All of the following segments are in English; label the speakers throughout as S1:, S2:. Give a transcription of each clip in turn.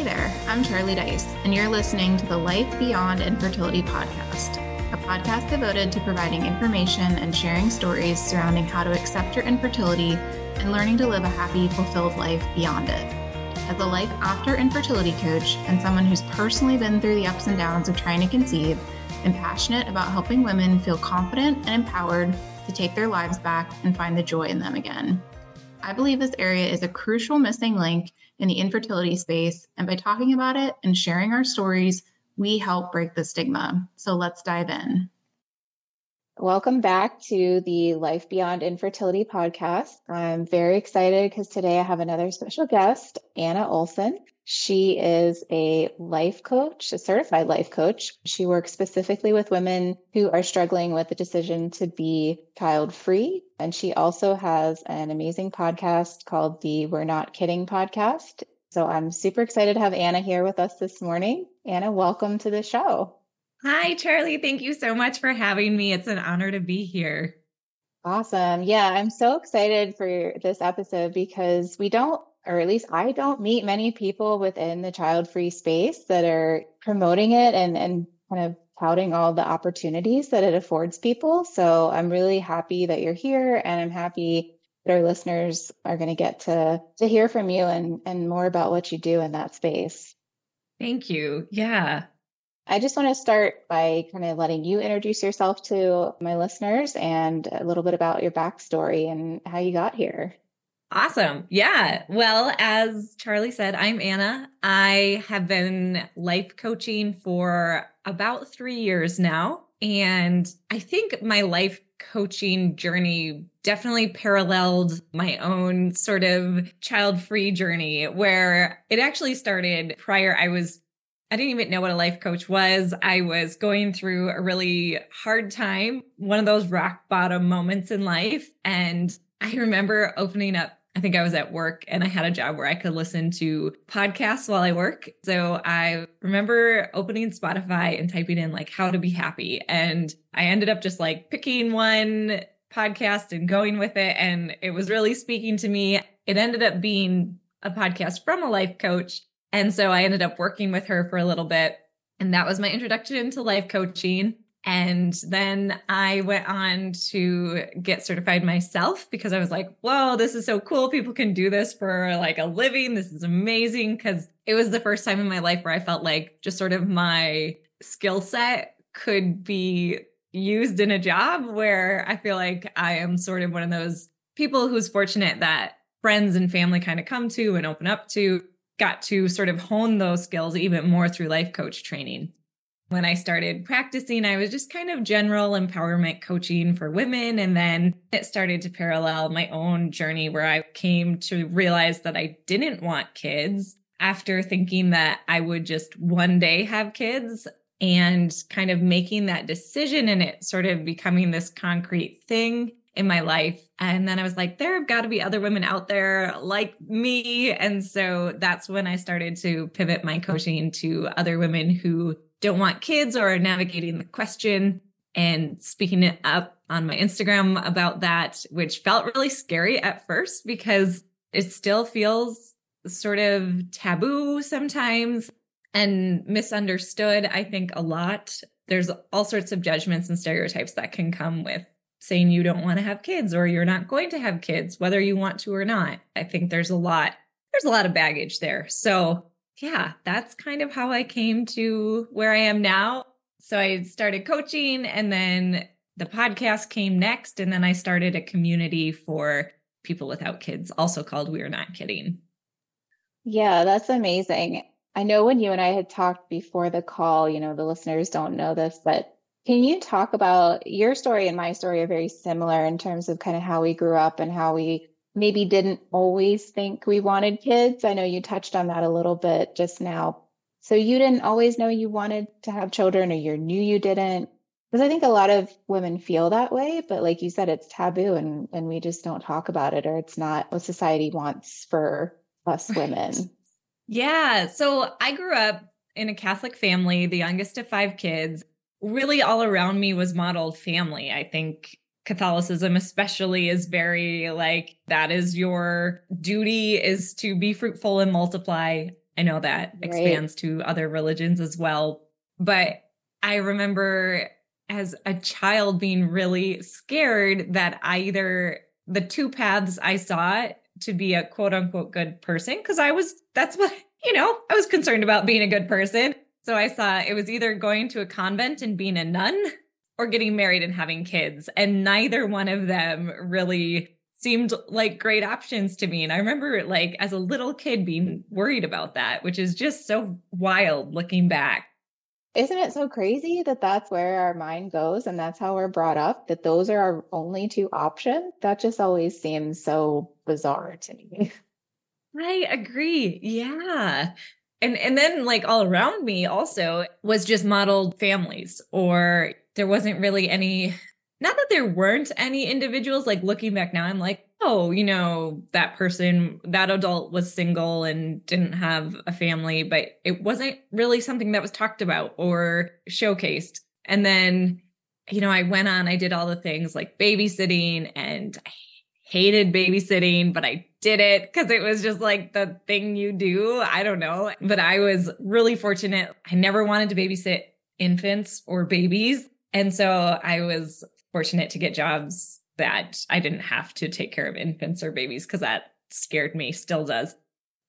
S1: Hey there, I'm Charlie Dice, and you're listening to the Life Beyond Infertility podcast, a podcast devoted to providing information and sharing stories surrounding how to accept your infertility and learning to live a happy, fulfilled life beyond it. As a life after infertility coach and someone who's personally been through the ups and downs of trying to conceive, I'm passionate about helping women feel confident and empowered to take their lives back and find the joy in them again. I believe this area is a crucial missing link in the infertility space, and by talking about it and sharing our stories, we help break the stigma. So let's dive in.
S2: Welcome back to the Life Beyond Infertility podcast. I'm very excited because today I have another special guest, Anna Olson. She is a life coach, a certified life coach. She works specifically with women who are struggling with the decision to be child free. And she also has an amazing podcast called the We're Not Kidding podcast. So I'm super excited to have Anna here with us this morning. Anna, welcome to the show.
S3: Hi, Charlie. Thank you so much for having me. It's an honor to be here.
S2: Awesome. Yeah, I'm so excited for this episode because we don't or at least I don't meet many people within the child free space that are promoting it and, and kind of touting all the opportunities that it affords people. So I'm really happy that you're here and I'm happy that our listeners are going to get to to hear from you and and more about what you do in that space.
S3: Thank you. Yeah.
S2: I just want to start by kind of letting you introduce yourself to my listeners and a little bit about your backstory and how you got here.
S3: Awesome. Yeah. Well, as Charlie said, I'm Anna. I have been life coaching for about three years now. And I think my life coaching journey definitely paralleled my own sort of child free journey, where it actually started prior. I was I didn't even know what a life coach was. I was going through a really hard time, one of those rock bottom moments in life. And I remember opening up I think I was at work and I had a job where I could listen to podcasts while I work. So I remember opening Spotify and typing in like how to be happy. And I ended up just like picking one podcast and going with it. And it was really speaking to me. It ended up being a podcast from a life coach. And so I ended up working with her for a little bit. And that was my introduction to life coaching. And then I went on to get certified myself because I was like, whoa, this is so cool. People can do this for like a living. This is amazing. Cause it was the first time in my life where I felt like just sort of my skill set could be used in a job where I feel like I am sort of one of those people who's fortunate that friends and family kind of come to and open up to, got to sort of hone those skills even more through life coach training when I started practicing, I was just kind of general empowerment coaching for women. And then it started to parallel my own journey where I came to realize that I didn't want kids after thinking that I would just one day have kids and kind of making that decision and it sort of becoming this concrete thing in my life. And then I was like, there have got to be other women out there like me. And so that's when I started to pivot my coaching to other women who don't want kids or are navigating the question and speaking it up on my Instagram about that, which felt really scary at first because it still feels sort of taboo sometimes and misunderstood, I think, a lot. There's all sorts of judgments and stereotypes that can come with saying you don't want to have kids or you're not going to have kids, whether you want to or not. I think there's a lot, there's a lot of baggage there. So yeah, that's kind of how I came to where I am now. So I started coaching and then the podcast came next. And then I started a community for people without kids, also called We Are Not Kidding.
S2: Yeah, that's amazing. I know when you and I had talked before the call, you know, the listeners don't know this, but can you talk about your story and my story are very similar in terms of kind of how we grew up and how we maybe didn't always think we wanted kids. I know you touched on that a little bit just now. So you didn't always know you wanted to have children or you knew you didn't. Because I think a lot of women feel that way, but like you said, it's taboo and, and we just don't talk about it or it's not what society wants for us women.
S3: Yeah. So I grew up in a Catholic family, the youngest of five kids. Really all around me was modeled family. I think Catholicism especially is very like that is your duty is to be fruitful and multiply. I know that right. expands to other religions as well. But I remember as a child being really scared that either the two paths I saw to be a quote unquote good person, because I was, that's what, you know, I was concerned about being a good person. So I saw it was either going to a convent and being a nun or getting married and having kids. And neither one of them really seemed like great options to me. And I remember like as a little kid being worried about that, which is just so wild looking back.
S2: Isn't it so crazy that that's where our mind goes and that's how we're brought up, that those are our only two options? That just always seems so bizarre to me.
S3: I agree. Yeah. And and then like all around me also was just modeled families or there wasn't really any not that there weren't any individuals like looking back now i'm like oh you know that person that adult was single and didn't have a family but it wasn't really something that was talked about or showcased. And then you know i went on i did all the things like babysitting and i hated babysitting but i did it because it was just like the thing you do. I don't know. But i was really fortunate. I never wanted to babysit infants or babies and so I was fortunate to get jobs that I didn't have to take care of infants or babies because that scared me, still does.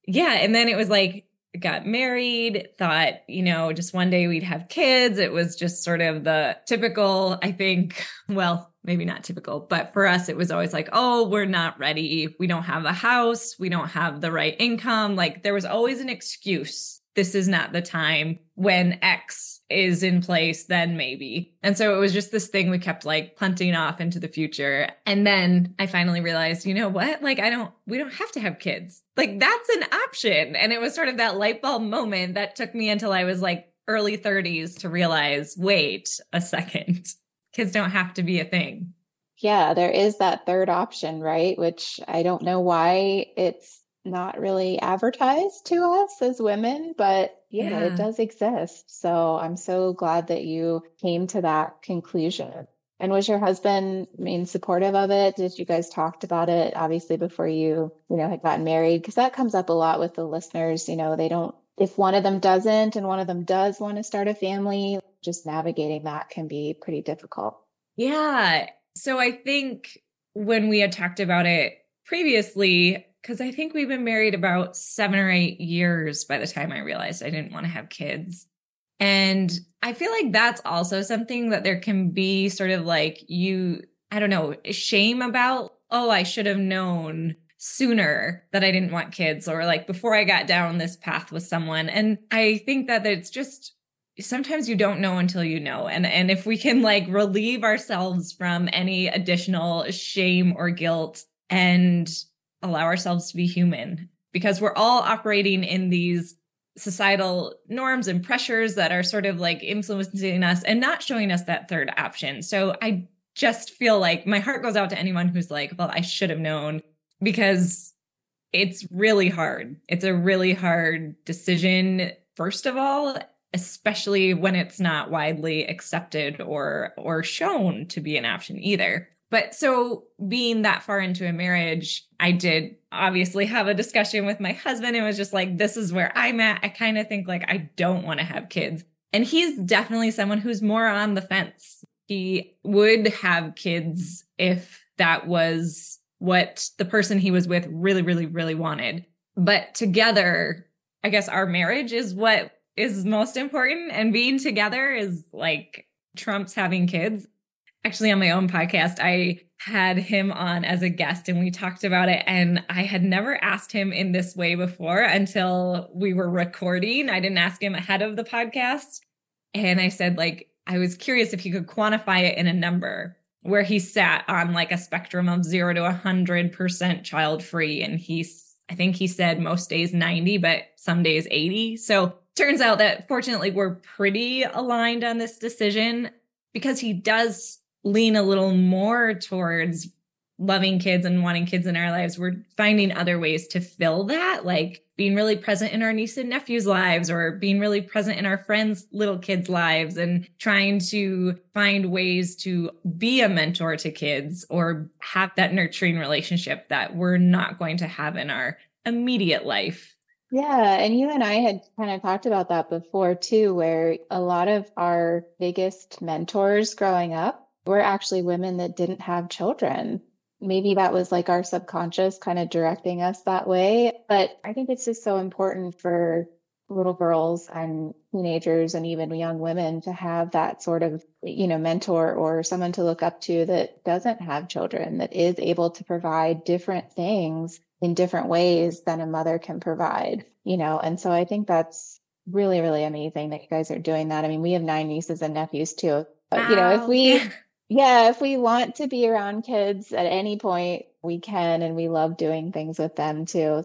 S3: Yeah. And then it was like, got married, thought, you know, just one day we'd have kids. It was just sort of the typical, I think, well, maybe not typical, but for us, it was always like, oh, we're not ready. We don't have a house. We don't have the right income. Like there was always an excuse this is not the time when X is in place, then maybe. And so it was just this thing we kept like punting off into the future. And then I finally realized, you know what? Like, I don't, we don't have to have kids. Like, that's an option. And it was sort of that light bulb moment that took me until I was like early 30s to realize, wait a second, kids don't have to be a thing.
S2: Yeah, there is that third option, right? Which I don't know why it's not really advertised to us as women, but yeah, yeah, it does exist. So I'm so glad that you came to that conclusion. And was your husband I mean supportive of it? Did you guys talked about it obviously before you, you know, had gotten married? Because that comes up a lot with the listeners. You know, they don't if one of them doesn't and one of them does want to start a family, just navigating that can be pretty difficult.
S3: Yeah. So I think when we had talked about it previously, because I think we've been married about seven or eight years by the time I realized I didn't want to have kids. And I feel like that's also something that there can be sort of like you, I don't know, shame about, oh, I should have known sooner that I didn't want kids or like before I got down this path with someone. And I think that it's just sometimes you don't know until you know. And and if we can like relieve ourselves from any additional shame or guilt and allow ourselves to be human because we're all operating in these societal norms and pressures that are sort of like influencing us and not showing us that third option. So I just feel like my heart goes out to anyone who's like, well, I should have known because it's really hard. It's a really hard decision, first of all, especially when it's not widely accepted or or shown to be an option either. But so being that far into a marriage, I did obviously have a discussion with my husband. It was just like, this is where I'm at. I kind of think like I don't want to have kids. And he's definitely someone who's more on the fence. He would have kids if that was what the person he was with really, really, really wanted. But together, I guess our marriage is what is most important. And being together is like trumps having kids actually on my own podcast, I had him on as a guest and we talked about it. And I had never asked him in this way before until we were recording. I didn't ask him ahead of the podcast. And I said, like, I was curious if he could quantify it in a number where he sat on like a spectrum of zero to a hundred percent child free. And he's, I think he said most days 90, but some days 80. So turns out that fortunately we're pretty aligned on this decision because he does lean a little more towards loving kids and wanting kids in our lives, we're finding other ways to fill that, like being really present in our niece and nephew's lives or being really present in our friends' little kids' lives and trying to find ways to be a mentor to kids or have that nurturing relationship that we're not going to have in our immediate life.
S2: Yeah. And you and I had kind of talked about that before too, where a lot of our biggest mentors growing up were actually women that didn't have children. Maybe that was like our subconscious kind of directing us that way. But I think it's just so important for little girls and teenagers and even young women to have that sort of you know mentor or someone to look up to that doesn't have children that is able to provide different things in different ways than a mother can provide you know and so i think that's really really amazing that you guys are doing that i mean we have nine nieces and nephews too but, you know if we yeah if we want to be around kids at any point we can and we love doing things with them too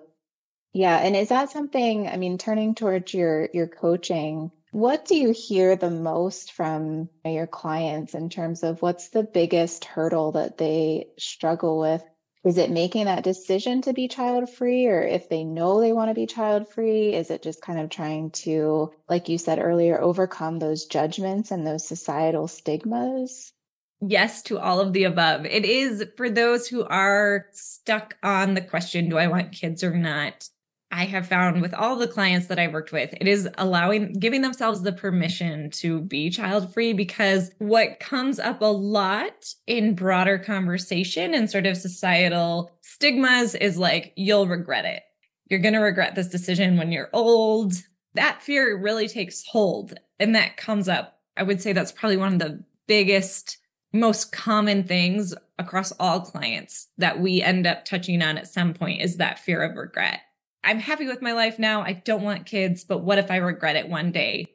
S2: yeah. And is that something, I mean, turning towards your your coaching, what do you hear the most from your clients in terms of what's the biggest hurdle that they struggle with? Is it making that decision to be child free, or if they know they want to be child free, is it just kind of trying to, like you said earlier, overcome those judgments and those societal stigmas?
S3: Yes to all of the above. It is for those who are stuck on the question, do I want kids or not? I have found with all the clients that I've worked with, it is allowing, giving themselves the permission to be child free because what comes up a lot in broader conversation and sort of societal stigmas is like, you'll regret it. You're going to regret this decision when you're old. That fear really takes hold and that comes up. I would say that's probably one of the biggest, most common things across all clients that we end up touching on at some point is that fear of regret I'm happy with my life now. I don't want kids, but what if I regret it one day?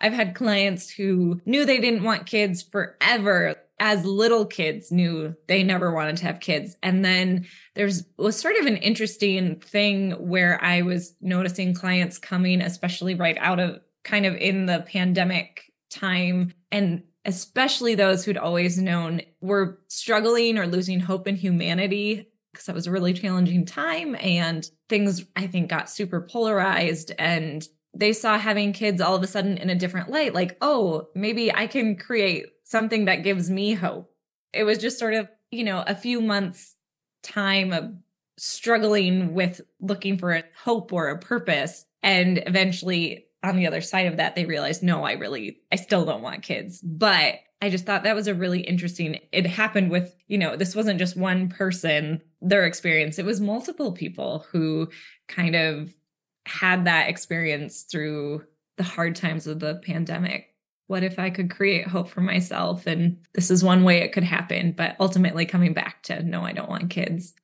S3: I've had clients who knew they didn't want kids forever as little kids knew they never wanted to have kids. And then there's was sort of an interesting thing where I was noticing clients coming, especially right out of kind of in the pandemic time and especially those who'd always known were struggling or losing hope in humanity because that was a really challenging time and things I think got super polarized and they saw having kids all of a sudden in a different light like oh maybe I can create something that gives me hope. It was just sort of, you know, a few months time of struggling with looking for a hope or a purpose and eventually on the other side of that they realized no I really I still don't want kids. But I just thought that was a really interesting. It happened with, you know, this wasn't just one person, their experience. It was multiple people who kind of had that experience through the hard times of the pandemic. What if I could create hope for myself? And this is one way it could happen, but ultimately coming back to no, I don't want kids.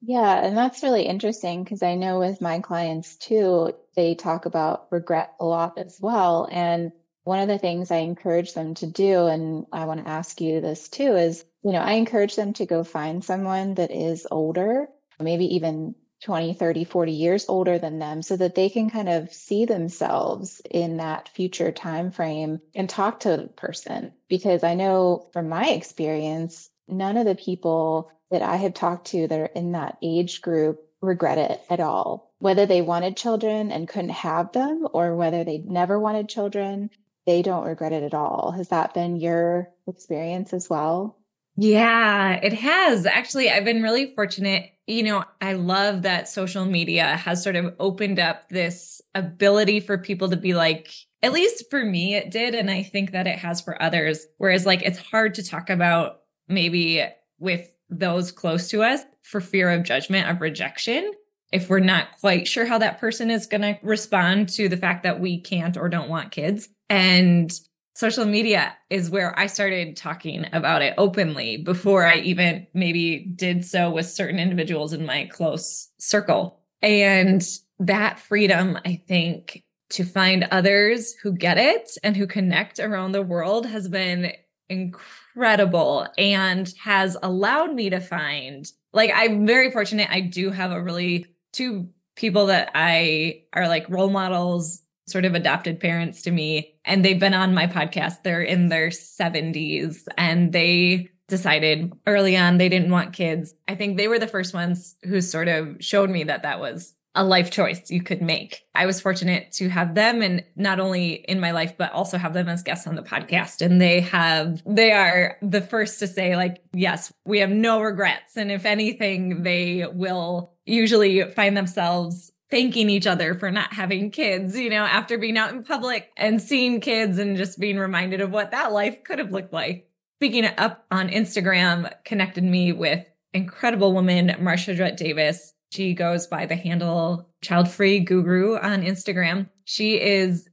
S2: Yeah, and that's really interesting because I know with my clients too, they talk about regret a lot as well. And one of the things I encourage them to do, and I want to ask you this too, is, you know, I encourage them to go find someone that is older, maybe even 20, 30, 40 years older than them so that they can kind of see themselves in that future time frame and talk to the person. Because I know from my experience, none of the people that I have talked to that are in that age group regret it at all. Whether they wanted children and couldn't have them or whether they never wanted children, they don't regret it at all. Has that been your experience as well?
S3: Yeah, it has. Actually, I've been really fortunate. You know, I love that social media has sort of opened up this ability for people to be like, at least for me, it did. And I think that it has for others. Whereas, like, it's hard to talk about maybe with those close to us for fear of judgment, of rejection if we're not quite sure how that person is going to respond to the fact that we can't or don't want kids. And social media is where I started talking about it openly before I even maybe did so with certain individuals in my close circle. And that freedom, I think, to find others who get it and who connect around the world has been incredible and has allowed me to find like I'm very fortunate I do have a really two people that I are like role models, sort of adopted parents to me. And they've been on my podcast. They're in their 70s and they decided early on they didn't want kids. I think they were the first ones who sort of showed me that that was a life choice you could make. I was fortunate to have them and not only in my life, but also have them as guests on the podcast. And they have, they are the first to say, like, yes, we have no regrets. And if anything, they will usually find themselves thanking each other for not having kids, you know, after being out in public and seeing kids and just being reminded of what that life could have looked like. Speaking up on Instagram connected me with incredible woman, Marcia Drut-Davis. She goes by the handle Child Free Guru on Instagram. She is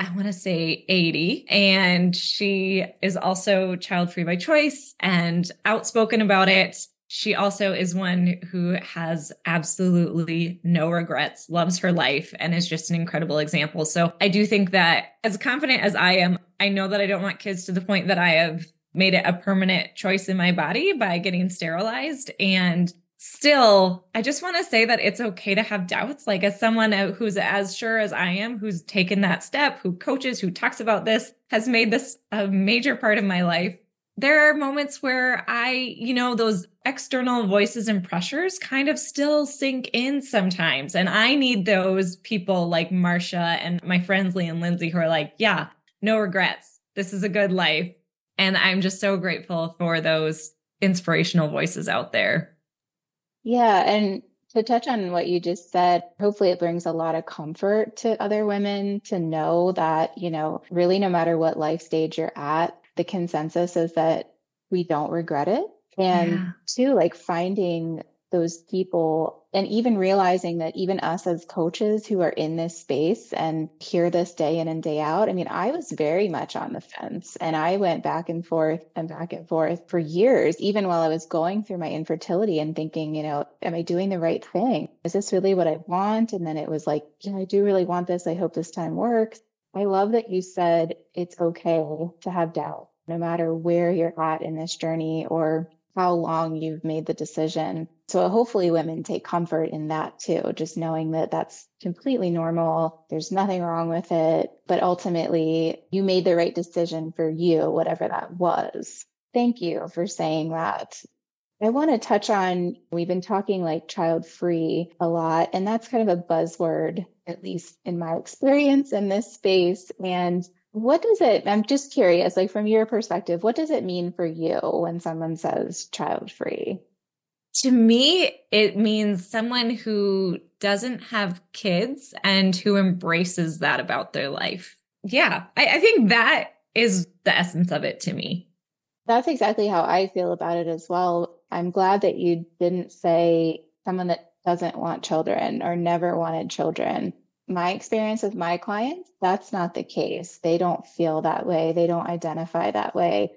S3: I want to say 80. And she is also child free by choice and outspoken about it. She also is one who has absolutely no regrets, loves her life, and is just an incredible example. So I do think that as confident as I am, I know that I don't want kids to the point that I have made it a permanent choice in my body by getting sterilized. And still, I just want to say that it's okay to have doubts. Like, as someone who's as sure as I am, who's taken that step, who coaches, who talks about this, has made this a major part of my life. There are moments where I, you know, those external voices and pressures kind of still sink in sometimes. And I need those people like Marcia and my friends Lee and Lindsay who are like, yeah, no regrets. This is a good life. And I'm just so grateful for those inspirational voices out there.
S2: Yeah. And to touch on what you just said, hopefully it brings a lot of comfort to other women to know that, you know, really no matter what life stage you're at, the consensus is that we don't regret it. And yeah. two, like finding those people and even realizing that even us as coaches who are in this space and hear this day in and day out i mean i was very much on the fence and i went back and forth and back and forth for years even while i was going through my infertility and thinking you know am i doing the right thing is this really what i want and then it was like yeah i do really want this i hope this time works i love that you said it's okay to have doubt no matter where you're at in this journey or how long you've made the decision. So hopefully women take comfort in that too, just knowing that that's completely normal. There's nothing wrong with it, but ultimately you made the right decision for you, whatever that was. Thank you for saying that. I want to touch on, we've been talking like child free a lot, and that's kind of a buzzword, at least in my experience in this space. And what does it, I'm just curious, like from your perspective, what does it mean for you when someone says child free?
S3: To me, it means someone who doesn't have kids and who embraces that about their life. Yeah, I, I think that is the essence of it to me.
S2: That's exactly how I feel about it as well. I'm glad that you didn't say someone that doesn't want children or never wanted children my experience with my clients, that's not the case. They don't feel that way. They don't identify that way.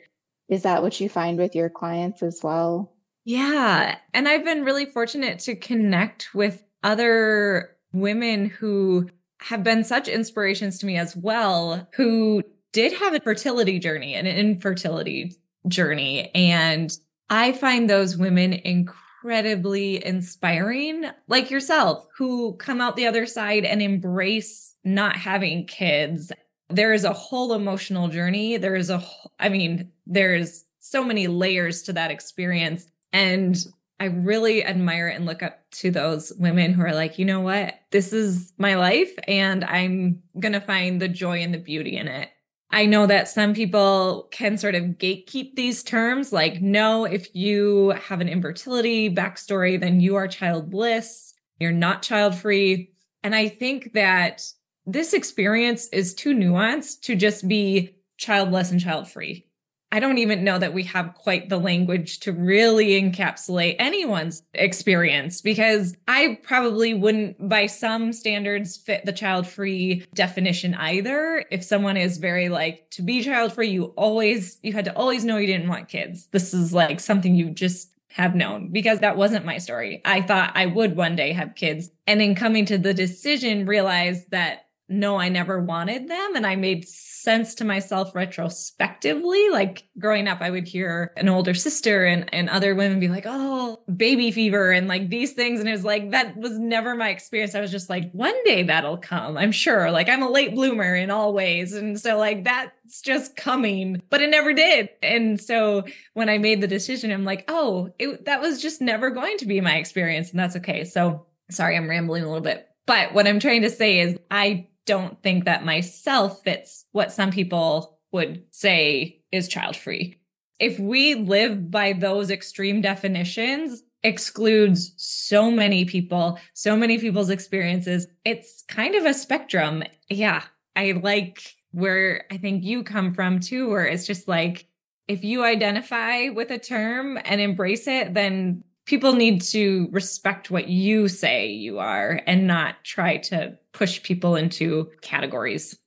S2: Is that what you find with your clients as well?
S3: Yeah. And I've been really fortunate to connect with other women who have been such inspirations to me as well, who did have a fertility journey and an infertility journey. And I find those women incredibly inspiring, like yourself, who come out the other side and embrace not having kids. There is a whole emotional journey. There is a, I mean, there's so many layers to that experience. And I really admire and look up to those women who are like, you know what? This is my life and I'm going to find the joy and the beauty in it. I know that some people can sort of gatekeep these terms like, no, if you have an infertility backstory, then you are childless, you're not child free. And I think that this experience is too nuanced to just be childless and child free. I don't even know that we have quite the language to really encapsulate anyone's experience because I probably wouldn't, by some standards, fit the child free definition either. If someone is very like, to be child free, you always, you had to always know you didn't want kids. This is like something you just have known because that wasn't my story. I thought I would one day have kids. And in coming to the decision, realized that no, I never wanted them. And I made sense to myself retrospectively. Like growing up, I would hear an older sister and, and other women be like, oh, baby fever and like these things. And it was like, that was never my experience. I was just like, one day that'll come, I'm sure. Like I'm a late bloomer in all ways. And so like that's just coming, but it never did. And so when I made the decision, I'm like, oh, it, that was just never going to be my experience. And that's okay. So sorry, I'm rambling a little bit. But what I'm trying to say is I don't think that myself fits what some people would say is child free. If we live by those extreme definitions, excludes so many people, so many people's experiences. It's kind of a spectrum. Yeah. I like where I think you come from too, where it's just like, if you identify with a term and embrace it, then people need to respect what you say you are and not try to push people into categories.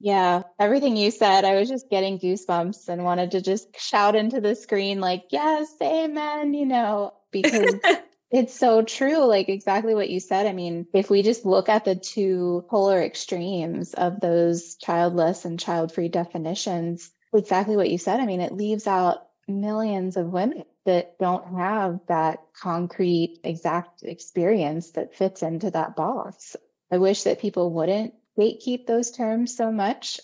S2: Yeah, everything you said, I was just getting goosebumps and wanted to just shout into the screen, like, yes, amen, you know, because it's so true. Like exactly what you said. I mean, if we just look at the two polar extremes of those childless and child free definitions, exactly what you said. I mean, it leaves out millions of women that don't have that concrete, exact experience that fits into that box. I wish that people wouldn't gatekeep those terms so much.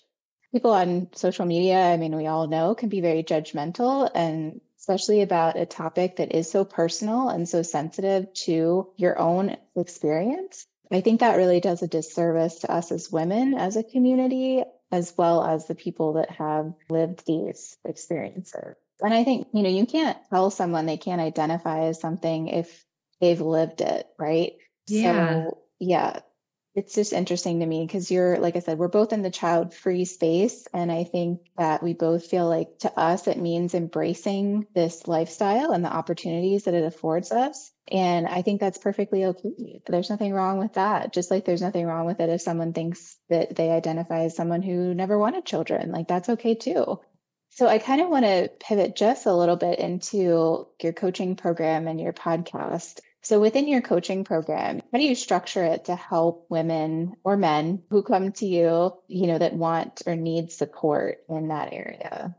S2: People on social media, I mean, we all know, can be very judgmental and especially about a topic that is so personal and so sensitive to your own experience. I think that really does a disservice to us as women, as a community, as well as the people that have lived these experiences. And I think, you know, you can't tell someone they can't identify as something if they've lived it, right?
S3: Yeah.
S2: So, yeah, it's just interesting to me because you're, like I said, we're both in the child free space. And I think that we both feel like to us, it means embracing this lifestyle and the opportunities that it affords us. And I think that's perfectly okay. There's nothing wrong with that. Just like there's nothing wrong with it if someone thinks that they identify as someone who never wanted children. Like that's okay too. So I kind of want to pivot just a little bit into your coaching program and your podcast. So within your coaching program, how do you structure it to help women or men who come to you, you know, that want or need support in that area?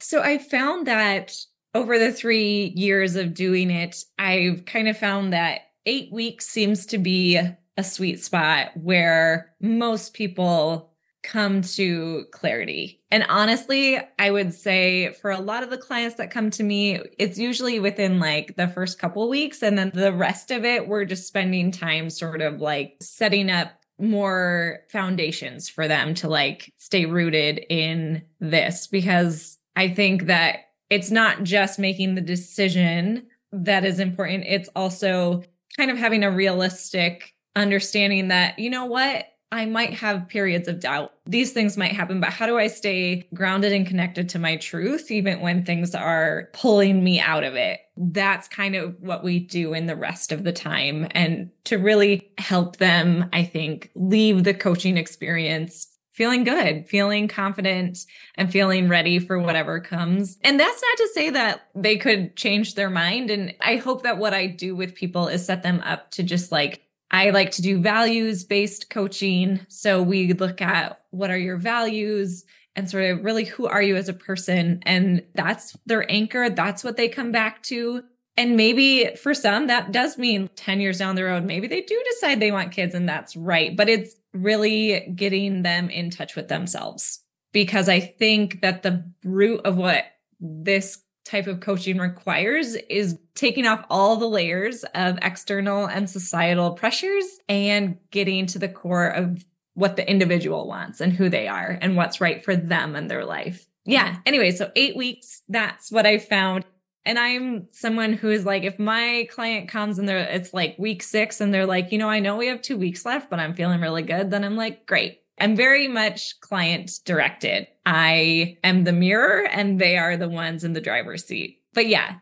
S3: So I found that over the 3 years of doing it, I've kind of found that 8 weeks seems to be a sweet spot where most people come to clarity. And honestly, I would say for a lot of the clients that come to me, it's usually within like the first couple weeks. And then the rest of it, we're just spending time sort of like setting up more foundations for them to like stay rooted in this because I think that it's not just making the decision that is important. It's also kind of having a realistic understanding that, you know what? I might have periods of doubt. These things might happen, but how do I stay grounded and connected to my truth, even when things are pulling me out of it? That's kind of what we do in the rest of the time. And to really help them, I think, leave the coaching experience feeling good, feeling confident, and feeling ready for whatever comes. And that's not to say that they could change their mind. And I hope that what I do with people is set them up to just like I like to do values based coaching. So we look at what are your values and sort of really who are you as a person? And that's their anchor. That's what they come back to. And maybe for some, that does mean 10 years down the road, maybe they do decide they want kids and that's right. But it's really getting them in touch with themselves because I think that the root of what this type of coaching requires is taking off all the layers of external and societal pressures and getting to the core of what the individual wants and who they are and what's right for them and their life. Yeah. Anyway, so eight weeks, that's what I found. And I'm someone who is like, if my client comes and they're, it's like week six and they're like, you know, I know we have two weeks left, but I'm feeling really good. Then I'm like, great. I'm very much client directed. I am the mirror and they are the ones in the driver's seat. But yeah,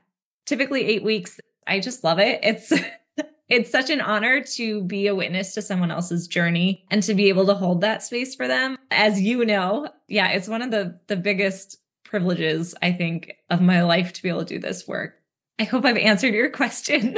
S3: typically eight weeks. I just love it. It's, it's such an honor to be a witness to someone else's journey and to be able to hold that space for them. As you know, yeah, it's one of the, the biggest privileges, I think, of my life to be able to do this work. I hope I've answered your question.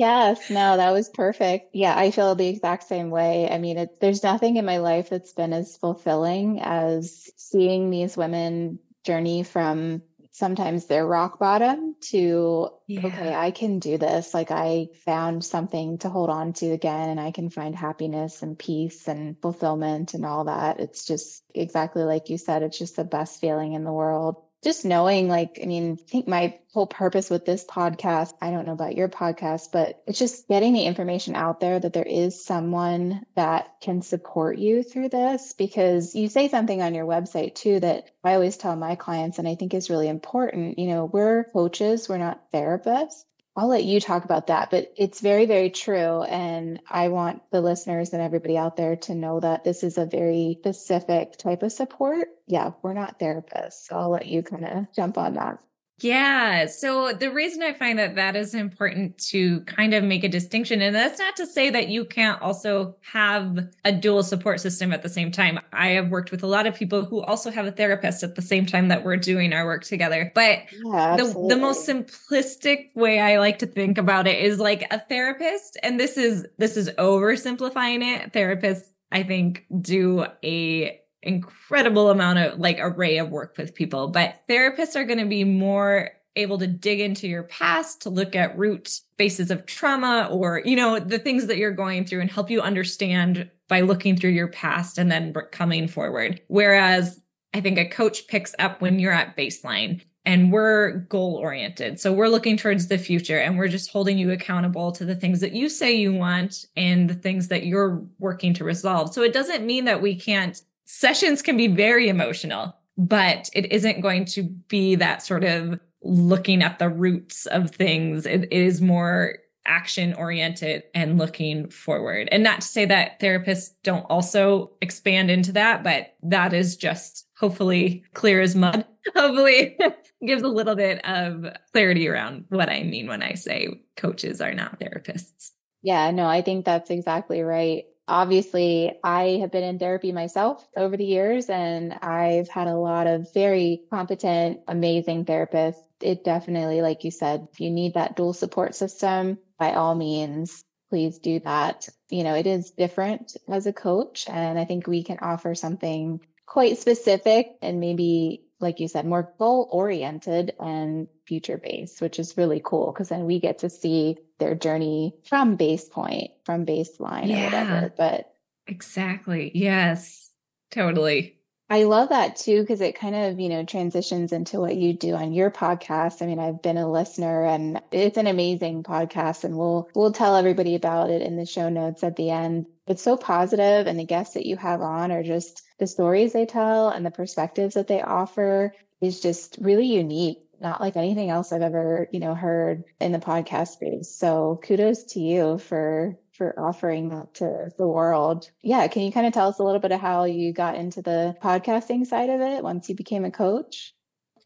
S2: Yes, no, that was perfect. Yeah, I feel the exact same way. I mean, it, there's nothing in my life that's been as fulfilling as seeing these women journey from sometimes their rock bottom to, yeah. okay, I can do this. Like I found something to hold on to again and I can find happiness and peace and fulfillment and all that. It's just exactly like you said, it's just the best feeling in the world just knowing like i mean i think my whole purpose with this podcast i don't know about your podcast but it's just getting the information out there that there is someone that can support you through this. Because you say something on your website too that i always tell my clients and i think is really important you know we're coaches we're not therapists I'll let you talk about that, but it's very, very true. And I want the listeners and everybody out there to know that this is a very specific type of support. Yeah, we're not therapists. So I'll let you kind of jump on that.
S3: Yeah. So the reason I find that that is important to kind of make a distinction, and that's not to say that you can't also have a dual support system at the same time. I have worked with a lot of people who also have a therapist at the same time that we're doing our work together. But yeah, the, the most simplistic way I like to think about it is like a therapist, and this is this is oversimplifying it. Therapists, I think, do a incredible amount of like array of work with people, but therapists are going to be more able to dig into your past to look at root bases of trauma or you know the things that you're going through and help you understand by looking through your past and then coming forward whereas i think a coach picks up when you're at baseline and we're goal oriented. So we're looking towards the future and we're just holding you accountable to the things that you say you want and the things that you're working to resolve. So it doesn't mean that we can't sessions can be very emotional, but it isn't going to be that sort of looking at the roots of things. It is more action oriented and looking forward. And not to say that therapists don't also expand into that, but that is just hopefully clear as mud. hopefully gives a little bit of clarity around what I mean when I say coaches are not therapists.
S2: Yeah, no, I think that's exactly right obviously I have been in therapy myself over the years and I've had a lot of very competent, amazing therapists. It definitely, like you said, if you need that dual support system, by all means, please do that. You know, it is different as a coach. And I think we can offer something quite specific and maybe like you said, more goal oriented and future base, which is really cool because then we get to see their journey from base point, from baseline yeah, or whatever. But
S3: exactly. Yes, totally.
S2: I love that too, because it kind of, you know, transitions into what you do on your podcast. I mean, I've been a listener and it's an amazing podcast and we'll, we'll tell everybody about it in the show notes at the end. It's so positive and the guests that you have on are just the stories they tell and the perspectives that they offer is just really unique not like anything else I've ever, you know, heard in the podcast space. So kudos to you for for offering that to the world. Yeah. Can you kind of tell us a little bit of how you got into the podcasting side of it once you became a coach?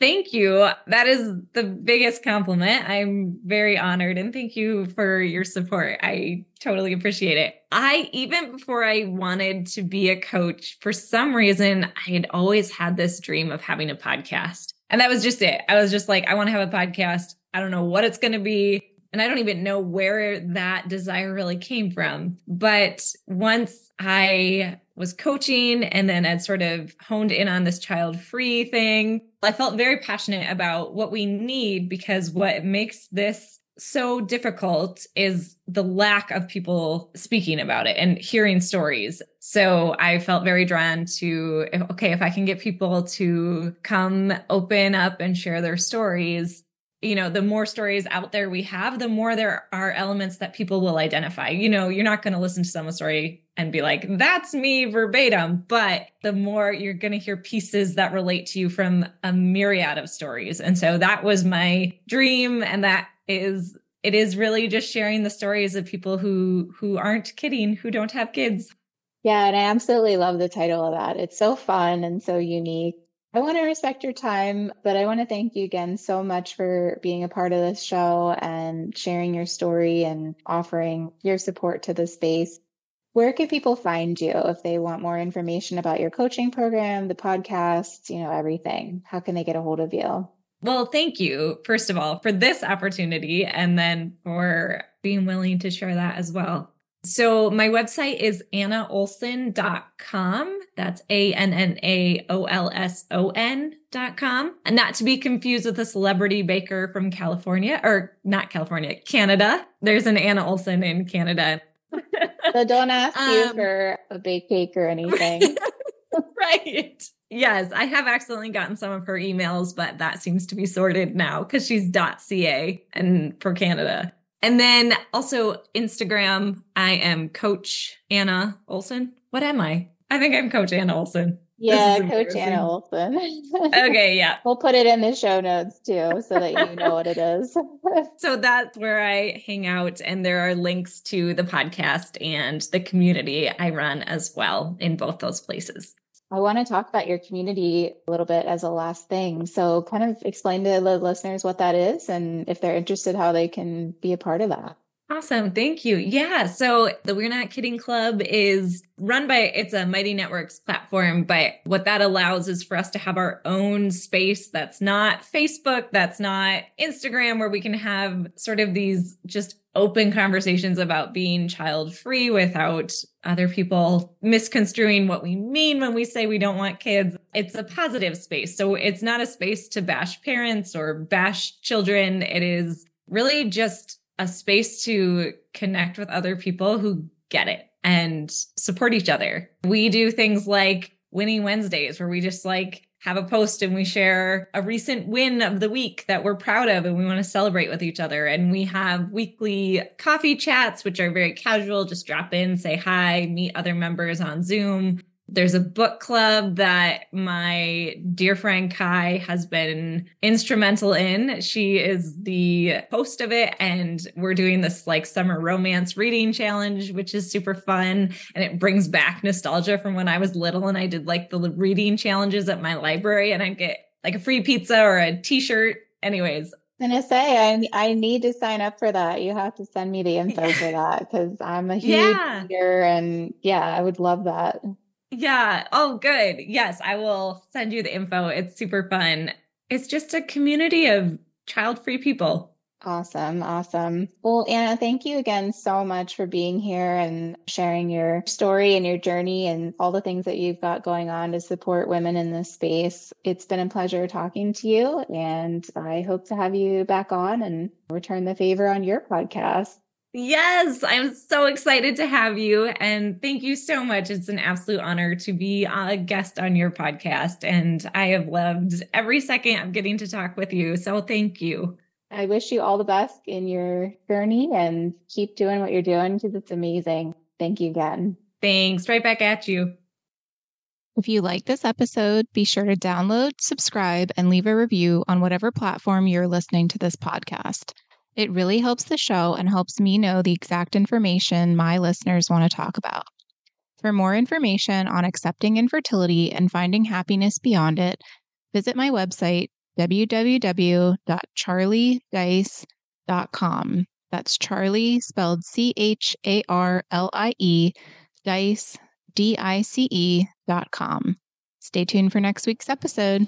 S3: Thank you. That is the biggest compliment. I'm very honored and thank you for your support. I totally appreciate it. I, even before I wanted to be a coach, for some reason, I had always had this dream of having a podcast. And that was just it. I was just like, I want to have a podcast. I don't know what it's going to be. And I don't even know where that desire really came from. But once I was coaching and then had sort of honed in on this child free thing, I felt very passionate about what we need because what makes this so difficult is the lack of people speaking about it and hearing stories. So I felt very drawn to, okay, if I can get people to come open up and share their stories, you know, the more stories out there we have, the more there are elements that people will identify. You know, you're not going to listen to someone's story and be like, that's me verbatim, but the more you're going to hear pieces that relate to you from a myriad of stories. And so that was my dream. And that is, it is really just sharing the stories of people who, who aren't kidding, who don't have kids.
S2: Yeah. And I absolutely love the title of that. It's so fun and so unique. I want to respect your time, but I want to thank you again so much for being a part of this show and sharing your story and offering your support to the space. Where can people find you if they want more information about your coaching program, the podcast, you know, everything? How can they get a hold of you?
S3: Well, thank you, first of all, for this opportunity and then for being willing to share that as well. So my website is annaolson.com. That's A-N-N-A-O-L-S-O-N dot com. And not to be confused with a celebrity baker from California or not California, Canada. There's an Anna Olson in Canada.
S2: so don't ask um, you for a bake cake or anything.
S3: right. Yes, I have accidentally gotten some of her emails, but that seems to be sorted now because she's .ca and for Canada. And then also Instagram, I am Coach Anna Olson. What am I? I think I'm Coach Anna Olson.
S2: Yeah, Coach Anna Olson.
S3: okay, yeah.
S2: We'll put it in the show notes too so that you know what it is.
S3: so that's where I hang out. And there are links to the podcast and the community I run as well in both those places.
S2: I want to talk about your community a little bit as a last thing. So, kind of explain to the listeners what that is and if they're interested, how they can be a part of that.
S3: Awesome. Thank you. Yeah. So the We're Not Kidding Club is run by, it's a Mighty Networks platform, but what that allows is for us to have our own space that's not Facebook, that's not Instagram, where we can have sort of these just open conversations about being child free without other people misconstruing what we mean when we say we don't want kids. It's a positive space. So it's not a space to bash parents or bash children. It is really just a space to connect with other people who get it and support each other. We do things like winning Wednesdays where we just like have a post and we share a recent win of the week that we're proud of and we want to celebrate with each other. And we have weekly coffee chats, which are very casual, just drop in, say hi, meet other members on Zoom. There's a book club that my dear friend Kai has been instrumental in. She is the host of it, and we're doing this like summer romance reading challenge, which is super fun. And it brings back nostalgia from when I was little and I did like the reading challenges at my library, and I'd get like a free pizza or a t shirt. Anyways,
S2: I'm gonna say I I need to sign up for that. You have to send me the info for that because I'm a huge yeah. reader and yeah, I would love that.
S3: Yeah. Oh, good. Yes, I will send you the info. It's super fun. It's just a community of child free people.
S2: Awesome. Awesome. Well, Anna, thank you again so much for being here and sharing your story and your journey and all the things that you've got going on to support women in this space. It's been a pleasure talking to you, and I hope to have you back on and return the favor on your podcast.
S3: Yes, I'm so excited to have you. And thank you so much. It's an absolute honor to be a guest on your podcast. And I have loved every second of getting to talk with you. So thank you.
S2: I wish you all the best in your journey and keep doing what you're doing because it's amazing. Thank you again.
S3: Thanks. Right back at you.
S1: If you like this episode, be sure to download, subscribe, and leave a review on whatever platform you're listening to this podcast. It really helps the show and helps me know the exact information my listeners want to talk about. For more information on accepting infertility and finding happiness beyond it, visit my website, www.charliedice.com. That's Charlie spelled C H A R L I E, dice, D I C E dot com. Stay tuned for next week's episode.